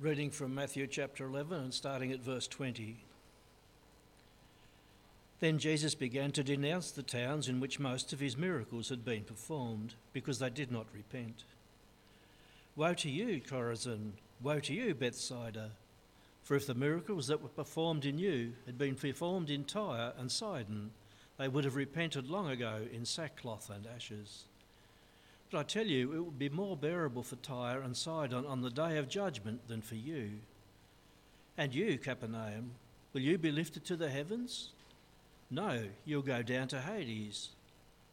Reading from Matthew chapter 11 and starting at verse 20. Then Jesus began to denounce the towns in which most of his miracles had been performed, because they did not repent. Woe to you, Chorazin! Woe to you, Bethsaida! For if the miracles that were performed in you had been performed in Tyre and Sidon, they would have repented long ago in sackcloth and ashes. But I tell you, it will be more bearable for Tyre and Sidon on the day of judgment than for you. And you, Capernaum, will you be lifted to the heavens? No, you'll go down to Hades.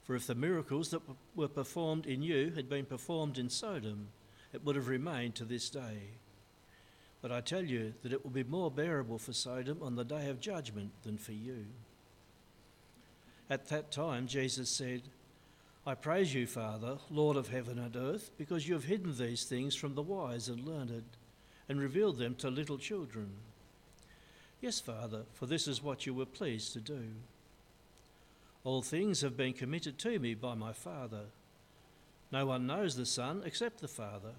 For if the miracles that were performed in you had been performed in Sodom, it would have remained to this day. But I tell you that it will be more bearable for Sodom on the day of judgment than for you. At that time, Jesus said, I praise you, Father, Lord of heaven and earth, because you have hidden these things from the wise and learned, and revealed them to little children. Yes, Father, for this is what you were pleased to do. All things have been committed to me by my Father. No one knows the Son except the Father,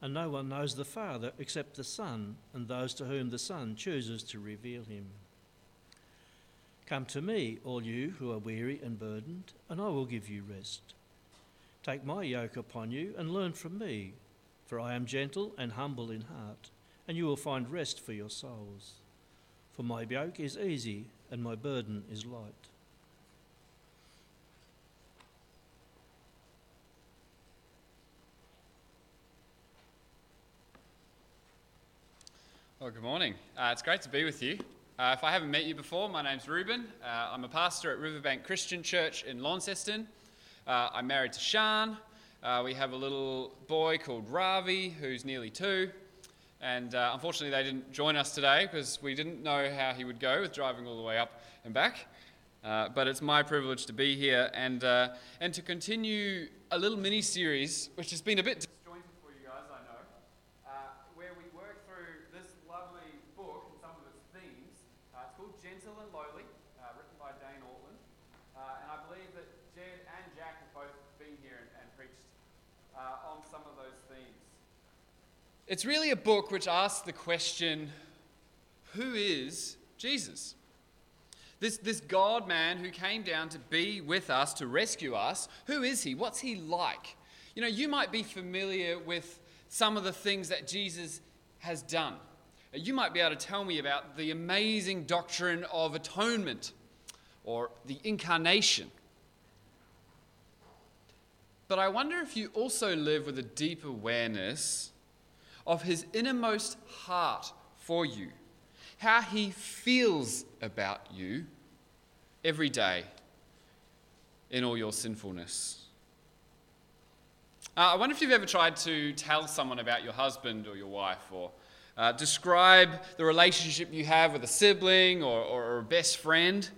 and no one knows the Father except the Son and those to whom the Son chooses to reveal him. Come to me, all you who are weary and burdened, and I will give you rest. Take my yoke upon you and learn from me, for I am gentle and humble in heart, and you will find rest for your souls. For my yoke is easy and my burden is light. Well, good morning. Uh, it's great to be with you. Uh, if I haven't met you before, my name's Ruben. Uh, I'm a pastor at Riverbank Christian Church in Launceston. Uh, I'm married to Shan. Uh, we have a little boy called Ravi who's nearly two. And uh, unfortunately, they didn't join us today because we didn't know how he would go with driving all the way up and back. Uh, but it's my privilege to be here and, and to continue a little mini series, which has been a bit It's really a book which asks the question who is Jesus? This, this God man who came down to be with us, to rescue us, who is he? What's he like? You know, you might be familiar with some of the things that Jesus has done. You might be able to tell me about the amazing doctrine of atonement or the incarnation. But I wonder if you also live with a deep awareness of his innermost heart for you, how he feels about you every day in all your sinfulness. Uh, I wonder if you've ever tried to tell someone about your husband or your wife or uh, describe the relationship you have with a sibling or, or, a best friend.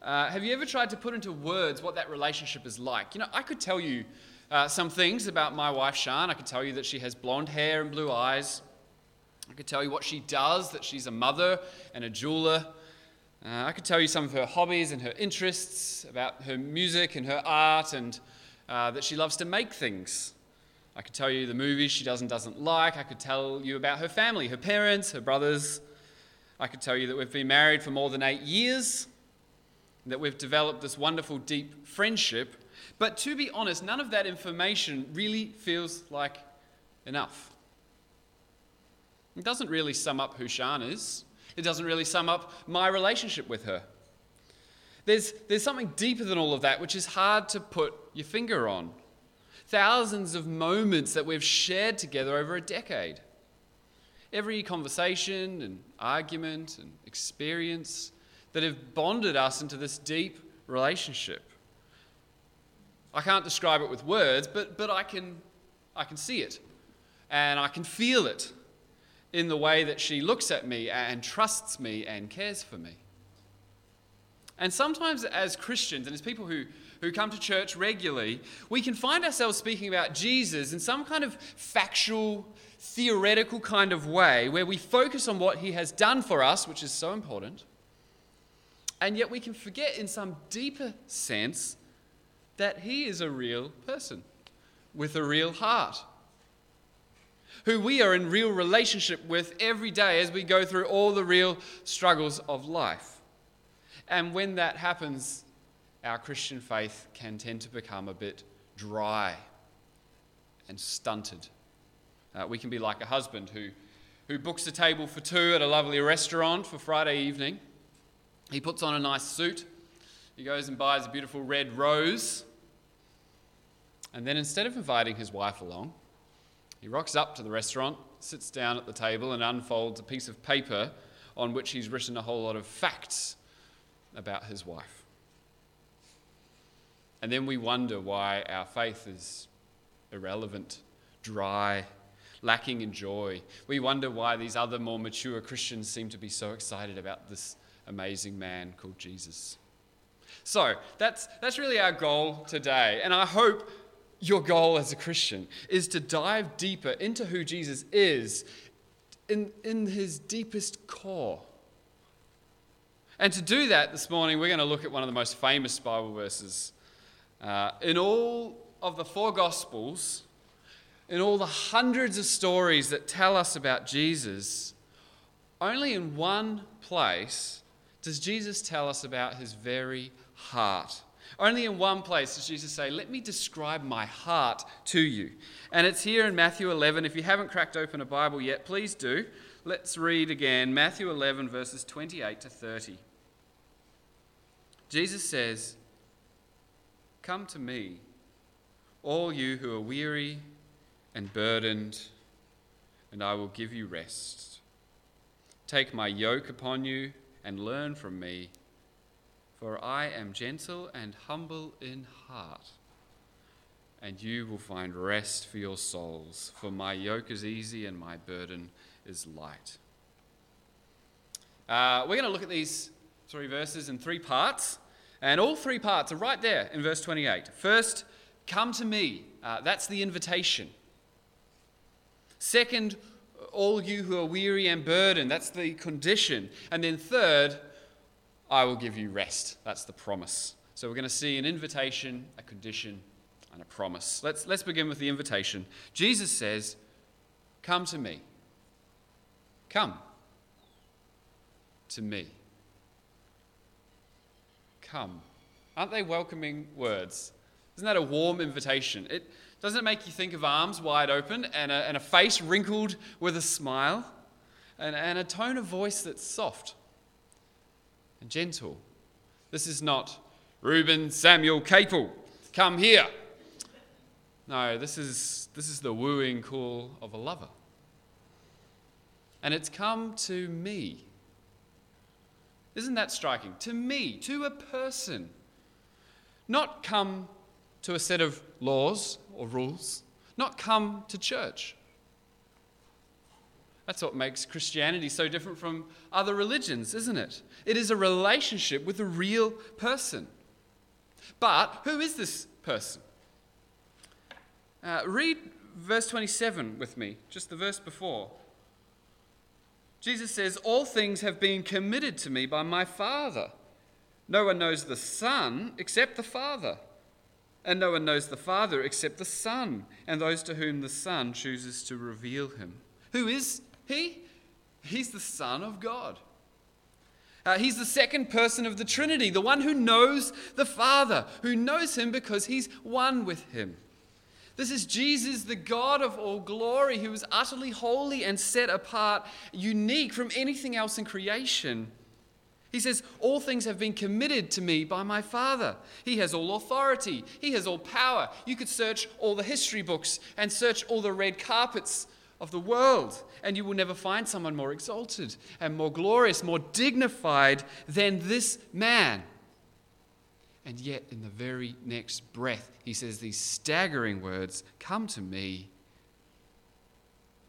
Uh, have you ever tried to put into words what that relationship is like? You know, I could tell you uh, some things about my wife, Shan. I could tell you that she has blonde hair and blue eyes. I could tell you what she does, that she's a mother and a jeweler. Uh, I could tell you some of her hobbies and her interests, about her music and her art, and uh, that she loves to make things. I could tell you the movies she does and doesn't like. I could tell you about her family, her parents, her brothers. I could tell you that we've been married for more than eight years, that we've developed this wonderful, deep friendship but to be honest, none of that information really feels like enough. It doesn't really sum up who Shan is, it doesn't really sum up my relationship with her. There's, there's something deeper than all of that, which is hard to put your finger on. Thousands of moments that we've shared together over a decade. Every conversation and argument and experience that have bonded us into this deep relationship. I can't describe it with words, but, but I, can, I can see it. And I can feel it in the way that she looks at me and trusts me and cares for me. And sometimes, as Christians and as people who, who come to church regularly, we can find ourselves speaking about Jesus in some kind of factual, theoretical kind of way where we focus on what he has done for us, which is so important. And yet we can forget, in some deeper sense, that he is a real person with a real heart. who we are in real relationship with every day as we go through all the real struggles of life. And when that happens, our Christian faith can tend to become a bit dry and stunted. Uh, we can be like a husband who, who books a table for two at a lovely restaurant for Friday evening. He puts on a nice suit. He goes and buys a beautiful red rose. And then instead of inviting his wife along, he rocks up to the restaurant, sits down at the table, and unfolds a piece of paper on which he's written a whole lot of facts about his wife. And then we wonder why our faith is irrelevant, dry, lacking in joy. We wonder why these other more mature Christians seem to be so excited about this amazing man called Jesus. So that's, that's really our goal today. And I hope your goal as a Christian is to dive deeper into who Jesus is in, in his deepest core. And to do that this morning, we're going to look at one of the most famous Bible verses. Uh, in all of the four Gospels, in all the hundreds of stories that tell us about Jesus, only in one place does Jesus tell us about his very heart. Only in one place does Jesus say, Let me describe my heart to you. And it's here in Matthew 11. If you haven't cracked open a Bible yet, please do. Let's read again Matthew 11, verses 28 to 30. Jesus says, Come to me, all you who are weary and burdened, and I will give you rest. Take my yoke upon you and learn from me, for I am gentle and humble in heart, and you will find rest for your souls, for my yoke is easy and my burden is light. Uh, we're going to look at these three verses in three parts. And all three parts are right there in verse 28. First, come to me. Uh, that's the invitation. Second, all you who are weary and burdened. That's the condition. And then third, I will give you rest. That's the promise. So we're going to see an invitation, a condition, and a promise. Let's, let's begin with the invitation. Jesus says, Come to me. Come to me come. Aren't they welcoming words? Isn't that a warm invitation? It doesn't it make you think of arms wide open and a, and a face wrinkled with a smile and, and a tone of voice that's soft and gentle. This is not Reuben Samuel Capel, come here. No, this is, this is the wooing call of a lover. And it's come to me. Isn't that striking? To me, to a person. Not come to a set of laws or rules, not come to church. That's what makes Christianity so different from other religions, isn't it? It is a relationship with a real person. But who is this person? Uh, read verse 27 with me, just the verse before. Jesus says, All things have been committed to me by my Father. No one knows the Son except the Father, and no one knows the Father except the Son, and those to whom the Son chooses to reveal him. Who is he? He's the Son of God. Uh, he's the second person of the Trinity, the one who knows the Father, who knows him because he's one with him. This is Jesus, the God of all glory, who is utterly holy and set apart, unique from anything else in creation. He says, All things have been committed to me by my Father. He has all authority, He has all power. You could search all the history books and search all the red carpets of the world, and you will never find someone more exalted and more glorious, more dignified than this man. And yet, in the very next breath, he says these staggering words Come to me,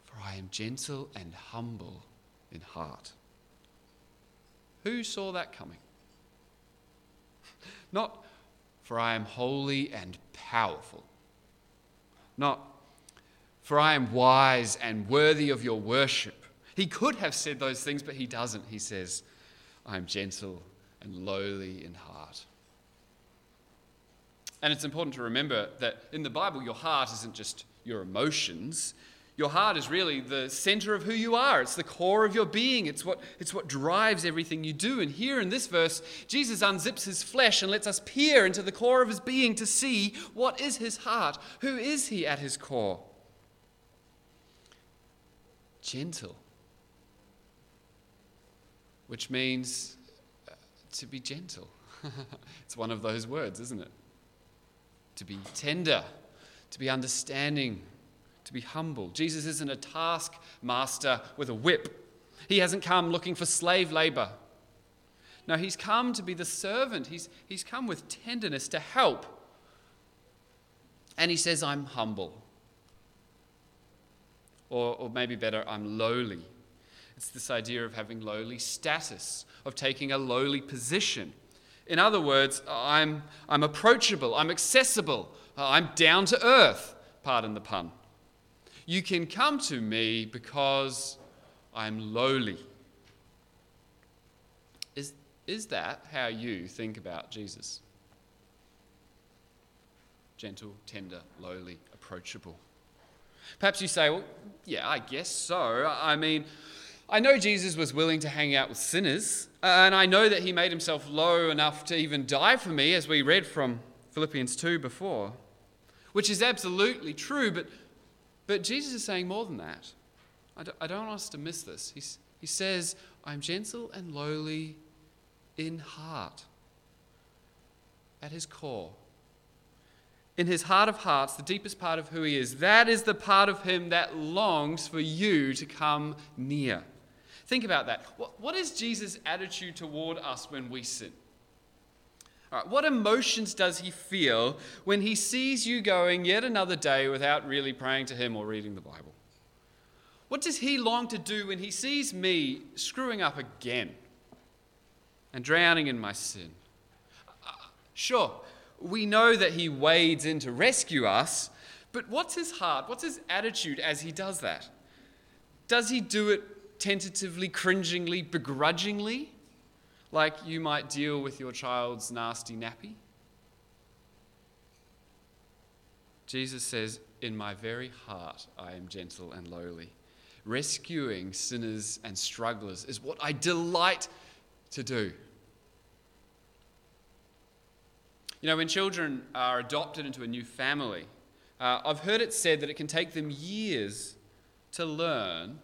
for I am gentle and humble in heart. Who saw that coming? Not, for I am holy and powerful. Not, for I am wise and worthy of your worship. He could have said those things, but he doesn't. He says, I am gentle and lowly in heart. And it's important to remember that in the Bible, your heart isn't just your emotions, Your heart is really the center of who you are. It's the core of your being. It's what, it's what drives everything you do. And here in this verse, Jesus unzips his flesh and lets us peer into the core of his being to see what is his heart. Who is he at his core? Gentle. Which means uh, to be gentle. it's one of those words, isn't it? To be tender, to be understanding, to be humble. Jesus isn't a taskmaster with a whip. He hasn't come looking for slave labor. No, he's come to be the servant. He's, he's come with tenderness to help. And he says, I'm humble. Or, or maybe better, I'm lowly. It's this idea of having lowly status, of taking a lowly position. In other words, I'm, I'm approachable, I'm accessible, uh, I'm down to earth, pardon the pun. You can come to me because I'm lowly. Is, is that how you think about Jesus? Gentle, tender, lowly, approachable. Perhaps you say, well, yeah, I guess so. I mean, I know Jesus was willing to hang out with sinners, and I know that he made himself low enough to even die for me, as we read from Philippians 2 before, which is absolutely true, but but Jesus is saying more than that. I don't, I don't want us to miss this. He's, he says, I'm gentle and lowly in heart, at his core. In his heart of hearts, the deepest part of who he is, that is the part of him that longs for you to come near. Think about that. What, what is Jesus' attitude toward us when we sin? All right, what emotions does he feel when he sees you going yet another day without really praying to him or reading the Bible? What does he long to do when he sees me screwing up again and drowning in my sin? Uh, sure, we know that he wades in to rescue us, but what's his heart? What's his attitude as he does that? Does he do it tentatively, cringingly, begrudgingly? like you might deal with your child's nasty nappy? Jesus says, In my very heart I am gentle and lowly. Rescuing sinners and strugglers is what I delight to do. You know, when children are adopted into a new family, uh, I've heard it said that it can take them years to learn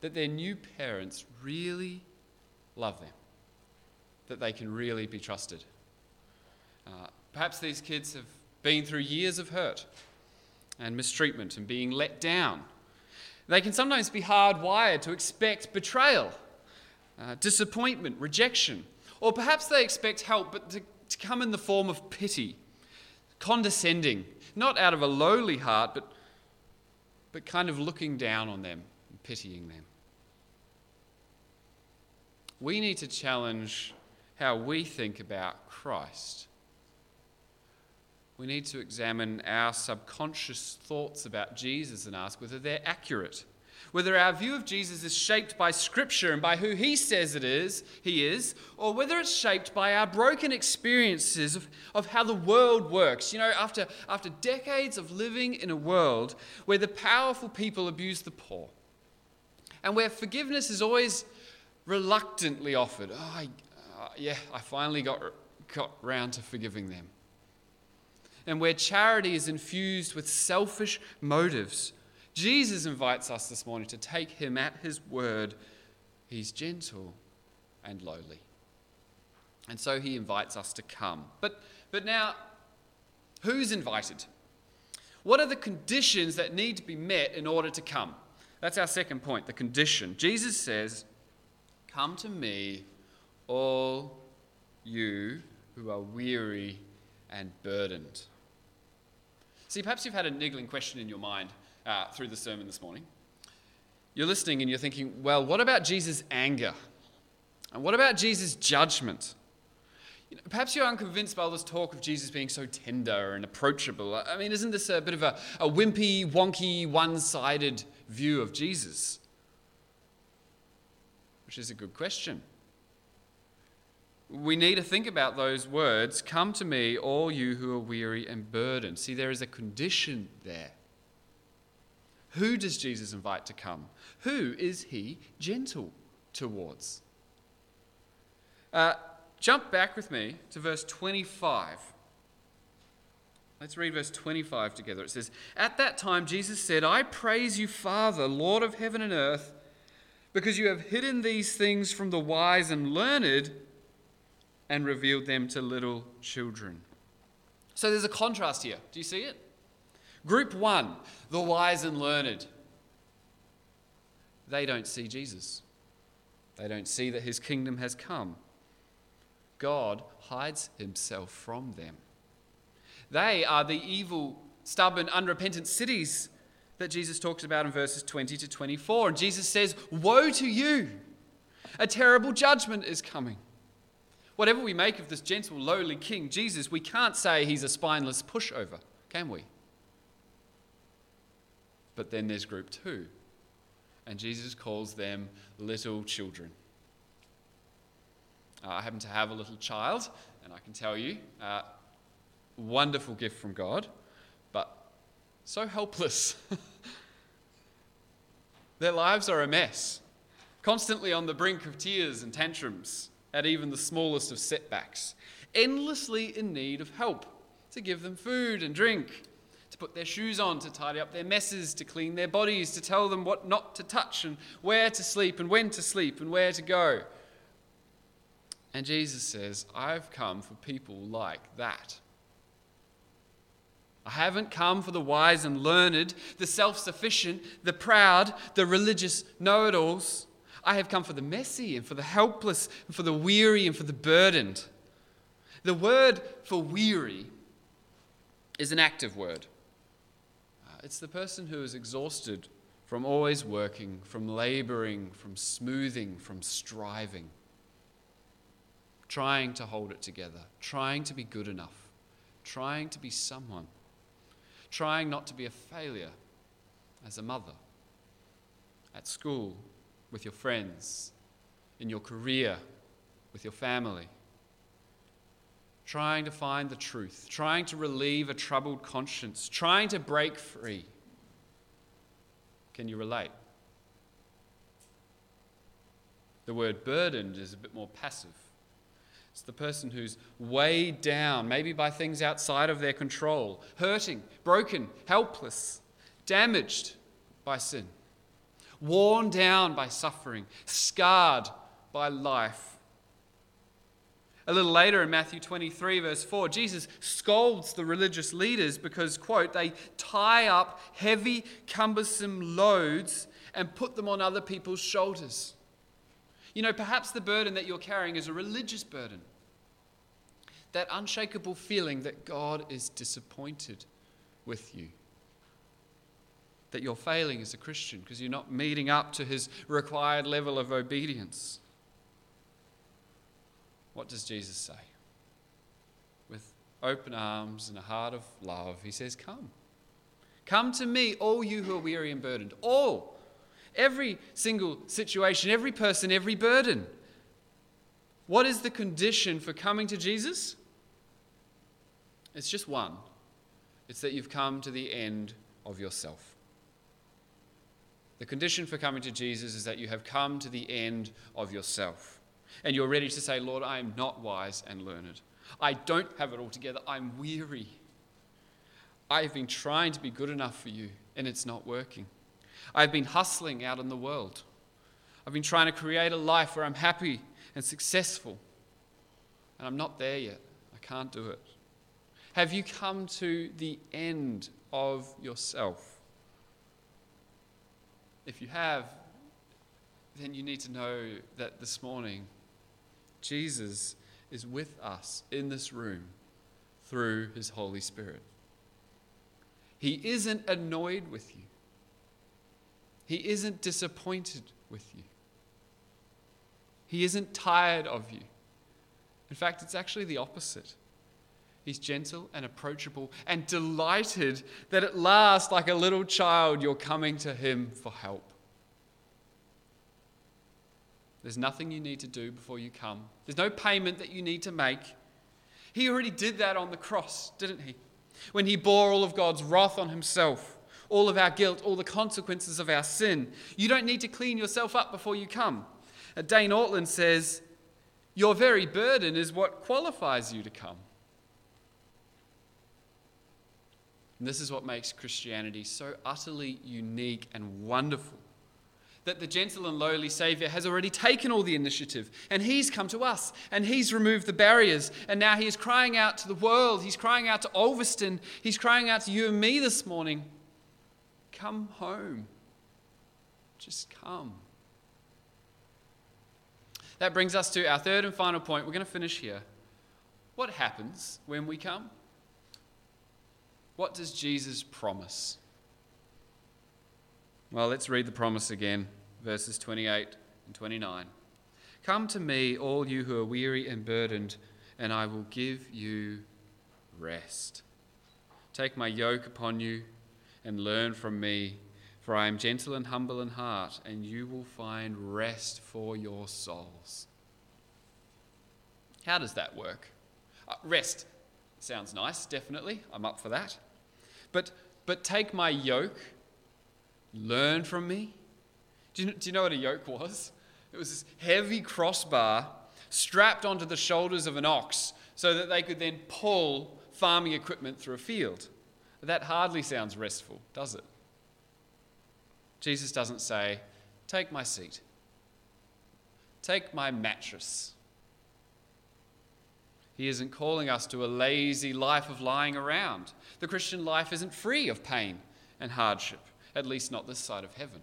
that their new parents really love them that they can really be trusted. Uh, perhaps these kids have been through years of hurt and mistreatment and being let down. They can sometimes be hardwired to expect betrayal, uh, disappointment, rejection, or perhaps they expect help, but to, to come in the form of pity, condescending, not out of a lowly heart, but, but kind of looking down on them and pitying them. We need to challenge how we think about Christ. We need to examine our subconscious thoughts about Jesus and ask whether they're accurate. Whether our view of Jesus is shaped by Scripture and by who He says it is, He is, or whether it's shaped by our broken experiences of, of how the world works. You know, after, after decades of living in a world where the powerful people abuse the poor, and where forgiveness is always reluctantly offered. Oh, I, uh, yeah, I finally got, got round to forgiving them. And where charity is infused with selfish motives, Jesus invites us this morning to take him at his word. He's gentle and lowly. And so he invites us to come. But, but now, who's invited? What are the conditions that need to be met in order to come? That's our second point the condition. Jesus says, Come to me, all you who are weary and burdened. See, perhaps you've had a niggling question in your mind uh, through the sermon this morning. You're listening and you're thinking, well, what about Jesus' anger? And what about Jesus' judgment? You know, perhaps you're unconvinced by all this talk of Jesus being so tender and approachable. I mean, isn't this a bit of a, a wimpy, wonky, one sided view of Jesus? Which is a good question we need to think about those words Come to me, all you who are weary and burdened. See, there is a condition there. Who does Jesus invite to come? Who is he gentle towards? Uh, jump back with me to verse 25. Let's read verse 25 together. It says, At that time, Jesus said, I praise you, Father, Lord of heaven and earth, because you have hidden these things from the wise and learned and revealed them to little children. So there's a contrast here. Do you see it? Group one, the wise and learned. They don't see Jesus. They don't see that his kingdom has come. God hides himself from them. They are the evil, stubborn, unrepentant cities that Jesus talks about in verses 20 to 24. And Jesus says, Woe to you! A terrible judgment is coming. Whatever we make of this gentle, lowly king, Jesus, we can't say he's a spineless pushover, can we? But then there's group two, and Jesus calls them little children. Uh, I happen to have a little child, and I can tell you, uh, wonderful gift from God, but so helpless. Their lives are a mess, constantly on the brink of tears and tantrums at even the smallest of setbacks, endlessly in need of help to give them food and drink, put their shoes on, to tidy up their messes, to clean their bodies, to tell them what not to touch and where to sleep and when to sleep and where to go. And Jesus says, I've come for people like that. I haven't come for the wise and learned, the self sufficient, the proud, the religious know it alls. I have come for the messy and for the helpless and for the weary and for the burdened. The word for weary is an active word. It's the person who is exhausted from always working, from laboring, from smoothing, from striving, trying to hold it together, trying to be good enough, trying to be someone trying not to be a failure as a mother, at school, with your friends, in your career, with your family. Trying to find the truth, trying to relieve a troubled conscience, trying to break free. Can you relate? The word burdened is a bit more passive. It's the person who's weighed down, maybe by things outside of their control, hurting, broken, helpless, damaged by sin, worn down by suffering, scarred by life. A little later in Matthew 23, verse 4, Jesus scolds the religious leaders because, quote, they tie up heavy, cumbersome loads and put them on other people's shoulders. You know, perhaps the burden that you're carrying is a religious burden. That unshakable feeling that God is disappointed with you. That you're failing as a Christian because you're not meeting up to his required level of obedience. What does Jesus say? With open arms and a heart of love, he says, Come. Come to me, all you who are weary and burdened. All Every single situation, every person, every burden. What is the condition for coming to Jesus? It's just one it's that you've come to the end of yourself. The condition for coming to Jesus is that you have come to the end of yourself. And you're ready to say, Lord, I am not wise and learned. I don't have it all together. I'm weary. I've been trying to be good enough for you, and it's not working. I've been hustling out in the world. I've been trying to create a life where I'm happy and successful. And I'm not there yet. I can't do it. Have you come to the end of yourself? If you have, then you need to know that this morning Jesus is with us in this room through his Holy Spirit. He isn't annoyed with you. He isn't disappointed with you. He isn't tired of you. In fact, it's actually the opposite. He's gentle and approachable and delighted that at last, like a little child, you're coming to him for help. There's nothing you need to do before you come, there's no payment that you need to make. He already did that on the cross, didn't he? When he bore all of God's wrath on himself all of our guilt, all the consequences of our sin. You don't need to clean yourself up before you come. Uh, Dane Ortlund says, Your very burden is what qualifies you to come. And this is what makes Christianity so utterly unique and wonderful. That the gentle and lowly Saviour has already taken all the initiative, and He's come to us, and He's removed the barriers, and now He is crying out to the world. He's crying out to Ulverstone. He's crying out to you and me this morning Come home. Just come. That brings us to our third and final point. We're going to finish here. What happens when we come? What does Jesus promise? Well, let's read the promise again, verses 28 and 29. Come to me, all you who are weary and burdened, and I will give you rest. Take my yoke upon you and learn from me, for I am gentle and humble in heart, and you will find rest for your souls. How does that work? Uh, rest sounds nice, definitely. I'm up for that. But, but take my yoke, learn from me. Do you, do you know what a yoke was? It was this heavy crossbar strapped onto the shoulders of an ox so that they could then pull farming equipment through a field. That hardly sounds restful, does it? Jesus doesn't say, Take my seat, take my mattress. He isn't calling us to a lazy life of lying around. The Christian life isn't free of pain and hardship, at least not this side of heaven.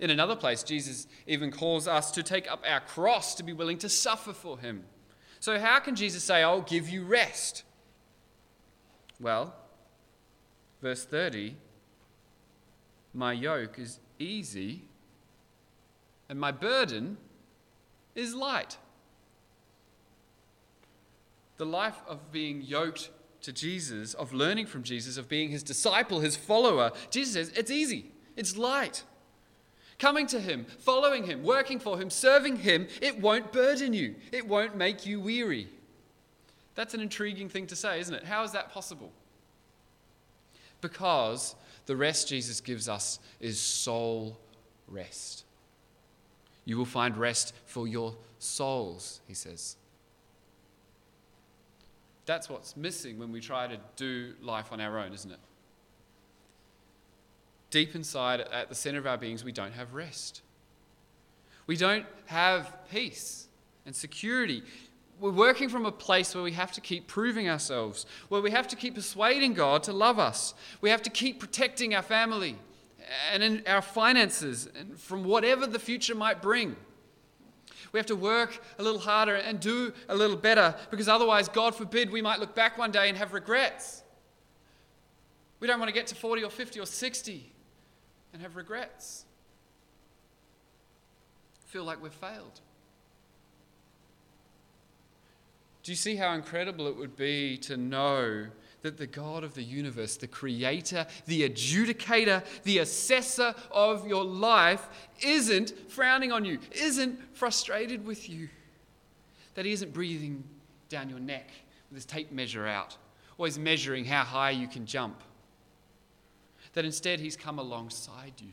In another place, Jesus even calls us to take up our cross to be willing to suffer for him. So, how can Jesus say, I'll give you rest? Well, verse 30 My yoke is easy and my burden is light. The life of being yoked to Jesus, of learning from Jesus, of being his disciple, his follower, Jesus says it's easy, it's light. Coming to him, following him, working for him, serving him, it won't burden you, it won't make you weary. That's an intriguing thing to say, isn't it? How is that possible? Because the rest Jesus gives us is soul rest. You will find rest for your souls, he says. That's what's missing when we try to do life on our own, isn't it? Deep inside, at the center of our beings, we don't have rest. We don't have peace and security. We're working from a place where we have to keep proving ourselves, where we have to keep persuading God to love us. We have to keep protecting our family and our finances and from whatever the future might bring. We have to work a little harder and do a little better because otherwise, God forbid, we might look back one day and have regrets. We don't want to get to 40 or 50 or 60 and have regrets. Feel like we've failed. Do you see how incredible it would be to know that the God of the universe, the creator, the adjudicator, the assessor of your life, isn't frowning on you, isn't frustrated with you. That he isn't breathing down your neck with his tape measure out, always measuring how high you can jump. That instead he's come alongside you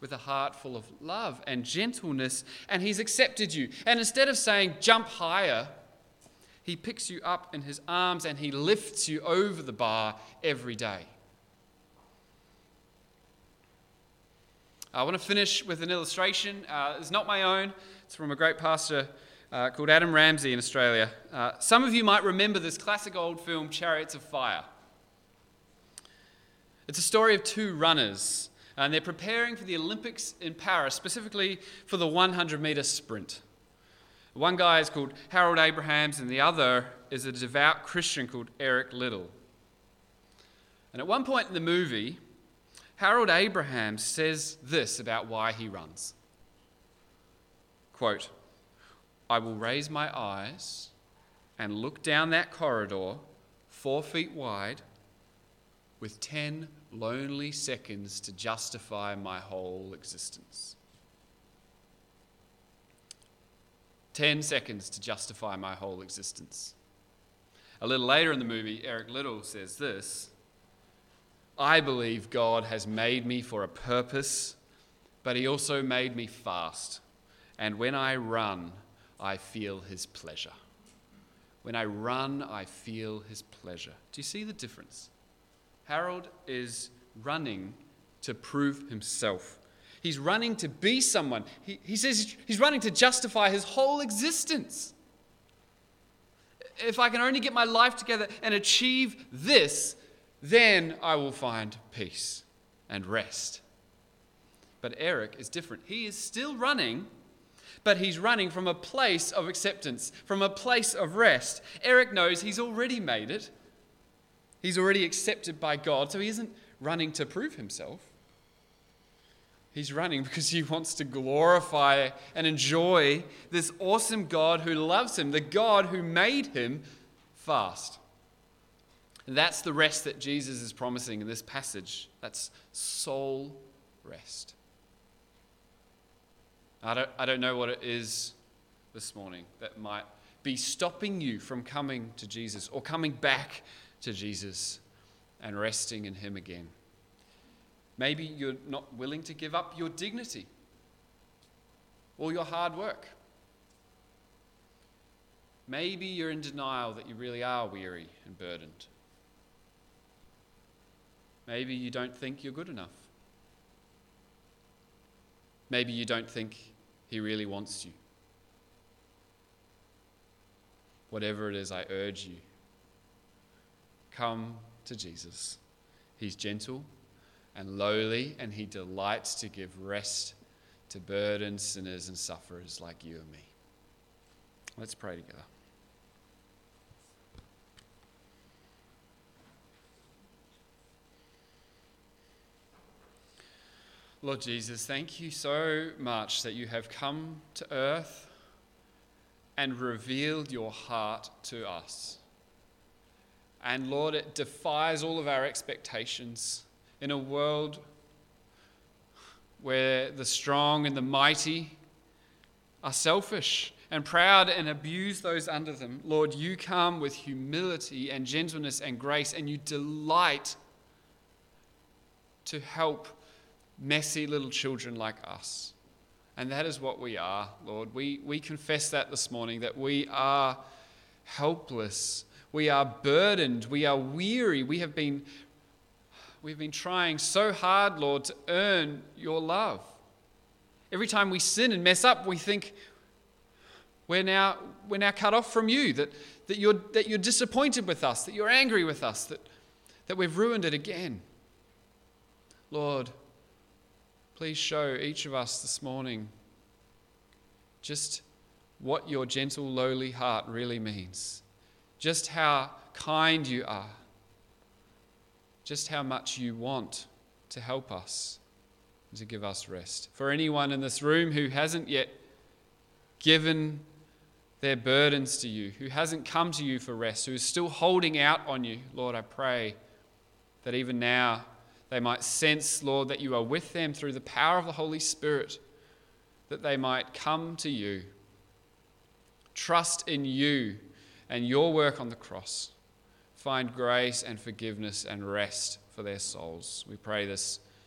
with a heart full of love and gentleness, and he's accepted you. And instead of saying, jump higher, he picks you up in his arms and he lifts you over the bar every day. I want to finish with an illustration. Uh, it's not my own, it's from a great pastor uh, called Adam Ramsey in Australia. Uh, some of you might remember this classic old film, Chariots of Fire. It's a story of two runners, and they're preparing for the Olympics in Paris, specifically for the 100 meter sprint. One guy is called Harold Abrahams, and the other is a devout Christian called Eric Liddell. And at one point in the movie, Harold Abrahams says this about why he runs. Quote, I will raise my eyes and look down that corridor, four feet wide, with 10 lonely seconds to justify my whole existence. 10 seconds to justify my whole existence. A little later in the movie, Eric Liddell says this I believe God has made me for a purpose, but He also made me fast. And when I run, I feel His pleasure. When I run, I feel His pleasure. Do you see the difference? Harold is running to prove himself. He's running to be someone. He, he says he's running to justify his whole existence. If I can only get my life together and achieve this, then I will find peace and rest. But Eric is different. He is still running, but he's running from a place of acceptance, from a place of rest. Eric knows he's already made it, he's already accepted by God, so he isn't running to prove himself. He's running because he wants to glorify and enjoy this awesome God who loves him, the God who made him fast. And that's the rest that Jesus is promising in this passage. That's soul rest. I don't, I don't know what it is this morning that might be stopping you from coming to Jesus or coming back to Jesus and resting in Him again. Maybe you're not willing to give up your dignity or your hard work. Maybe you're in denial that you really are weary and burdened. Maybe you don't think you're good enough. Maybe you don't think He really wants you. Whatever it is, I urge you come to Jesus. He's gentle and lowly, and He delights to give rest to burdened sinners and sufferers like you and me. Let's pray together. Lord Jesus, thank you so much that you have come to earth and revealed your heart to us. And Lord, it defies all of our expectations in a world where the strong and the mighty are selfish and proud and abuse those under them. Lord, you come with humility and gentleness and grace, and you delight to help messy little children like us. And that is what we are, Lord. We, we confess that this morning, that we are helpless. We are burdened. We are weary. We have been, we've been trying so hard, Lord, to earn your love. Every time we sin and mess up, we think we're now, we're now cut off from you, that, that, you're, that you're disappointed with us, that you're angry with us, that, that we've ruined it again. Lord, Please show each of us this morning just what your gentle, lowly heart really means, just how kind you are, just how much you want to help us and to give us rest. For anyone in this room who hasn't yet given their burdens to you, who hasn't come to you for rest, who is still holding out on you, Lord, I pray that even now they might sense, Lord, that you are with them through the power of the Holy Spirit, that they might come to you, trust in you and your work on the cross, find grace and forgiveness and rest for their souls. We pray this